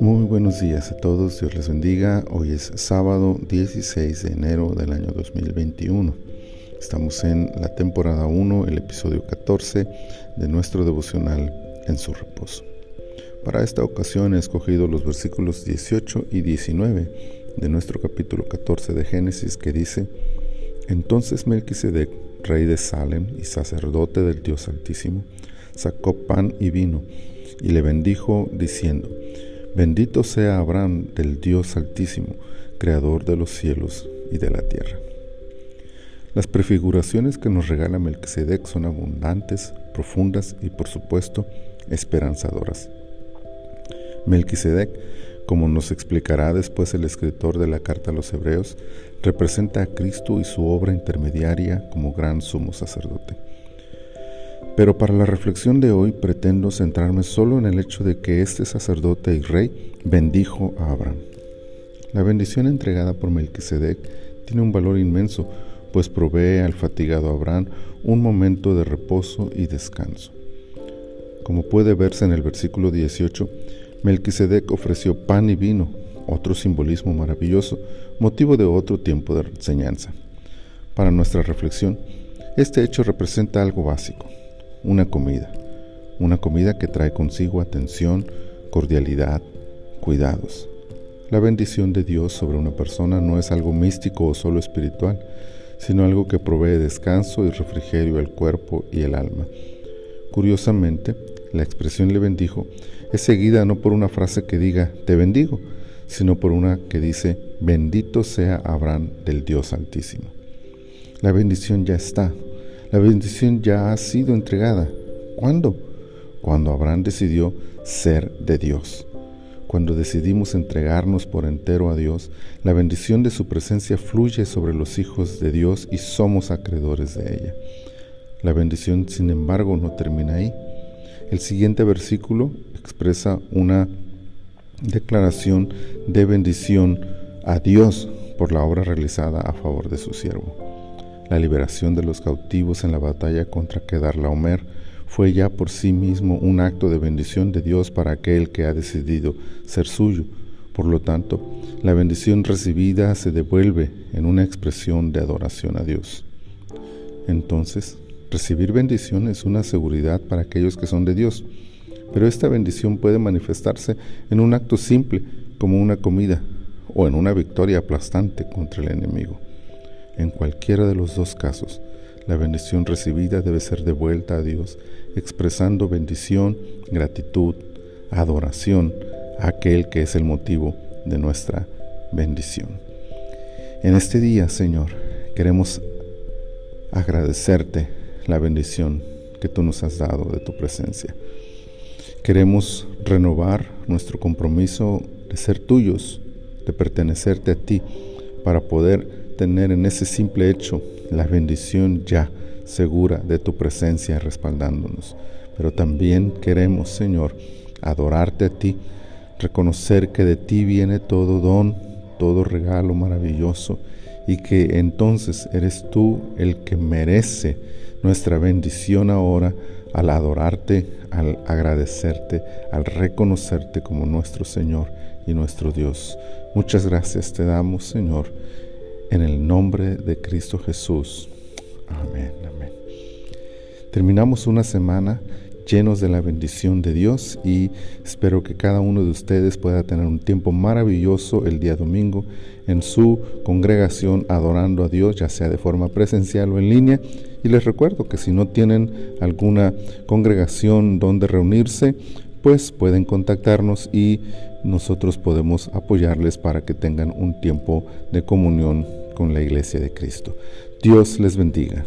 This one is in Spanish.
Muy buenos días a todos, Dios les bendiga. Hoy es sábado 16 de enero del año 2021. Estamos en la temporada 1, el episodio 14 de nuestro devocional En su reposo. Para esta ocasión he escogido los versículos 18 y 19 de nuestro capítulo 14 de Génesis que dice, Entonces Melquisedec, rey de Salem y sacerdote del Dios Altísimo, sacó pan y vino y le bendijo diciendo, Bendito sea Abraham del Dios Altísimo, Creador de los cielos y de la tierra. Las prefiguraciones que nos regala Melquisedec son abundantes, profundas y por supuesto esperanzadoras. Melquisedec, como nos explicará después el escritor de la carta a los Hebreos, representa a Cristo y su obra intermediaria como gran sumo sacerdote. Pero para la reflexión de hoy pretendo centrarme solo en el hecho de que este sacerdote y rey bendijo a Abraham. La bendición entregada por Melquisedec tiene un valor inmenso, pues provee al fatigado Abraham un momento de reposo y descanso. Como puede verse en el versículo 18, Melquisedec ofreció pan y vino, otro simbolismo maravilloso, motivo de otro tiempo de enseñanza. Para nuestra reflexión, este hecho representa algo básico, una comida, una comida que trae consigo atención, cordialidad, cuidados. La bendición de Dios sobre una persona no es algo místico o solo espiritual, sino algo que provee descanso y refrigerio al cuerpo y el alma. Curiosamente, la expresión le bendijo es seguida no por una frase que diga te bendigo, sino por una que dice bendito sea Abraham del Dios Altísimo. La bendición ya está, la bendición ya ha sido entregada. ¿Cuándo? Cuando Abraham decidió ser de Dios. Cuando decidimos entregarnos por entero a Dios, la bendición de su presencia fluye sobre los hijos de Dios y somos acreedores de ella. La bendición, sin embargo, no termina ahí. El siguiente versículo expresa una declaración de bendición a Dios por la obra realizada a favor de su siervo. La liberación de los cautivos en la batalla contra Kedarlaomer fue ya por sí mismo un acto de bendición de Dios para aquel que ha decidido ser suyo. Por lo tanto, la bendición recibida se devuelve en una expresión de adoración a Dios. Entonces, recibir bendición es una seguridad para aquellos que son de Dios, pero esta bendición puede manifestarse en un acto simple como una comida o en una victoria aplastante contra el enemigo. En cualquiera de los dos casos, la bendición recibida debe ser devuelta a Dios, expresando bendición, gratitud, adoración a aquel que es el motivo de nuestra bendición. En este día, Señor, queremos agradecerte la bendición que tú nos has dado de tu presencia. Queremos renovar nuestro compromiso de ser tuyos, de pertenecerte a ti, para poder tener en ese simple hecho la bendición ya segura de tu presencia respaldándonos. Pero también queremos, Señor, adorarte a ti, reconocer que de ti viene todo don, todo regalo maravilloso y que entonces eres tú el que merece nuestra bendición ahora al adorarte, al agradecerte, al reconocerte como nuestro Señor y nuestro Dios. Muchas gracias te damos, Señor en el nombre de Cristo Jesús. Amén, amén. Terminamos una semana llenos de la bendición de Dios y espero que cada uno de ustedes pueda tener un tiempo maravilloso el día domingo en su congregación adorando a Dios, ya sea de forma presencial o en línea. Y les recuerdo que si no tienen alguna congregación donde reunirse, pues pueden contactarnos y nosotros podemos apoyarles para que tengan un tiempo de comunión con la iglesia de Cristo. Dios les bendiga.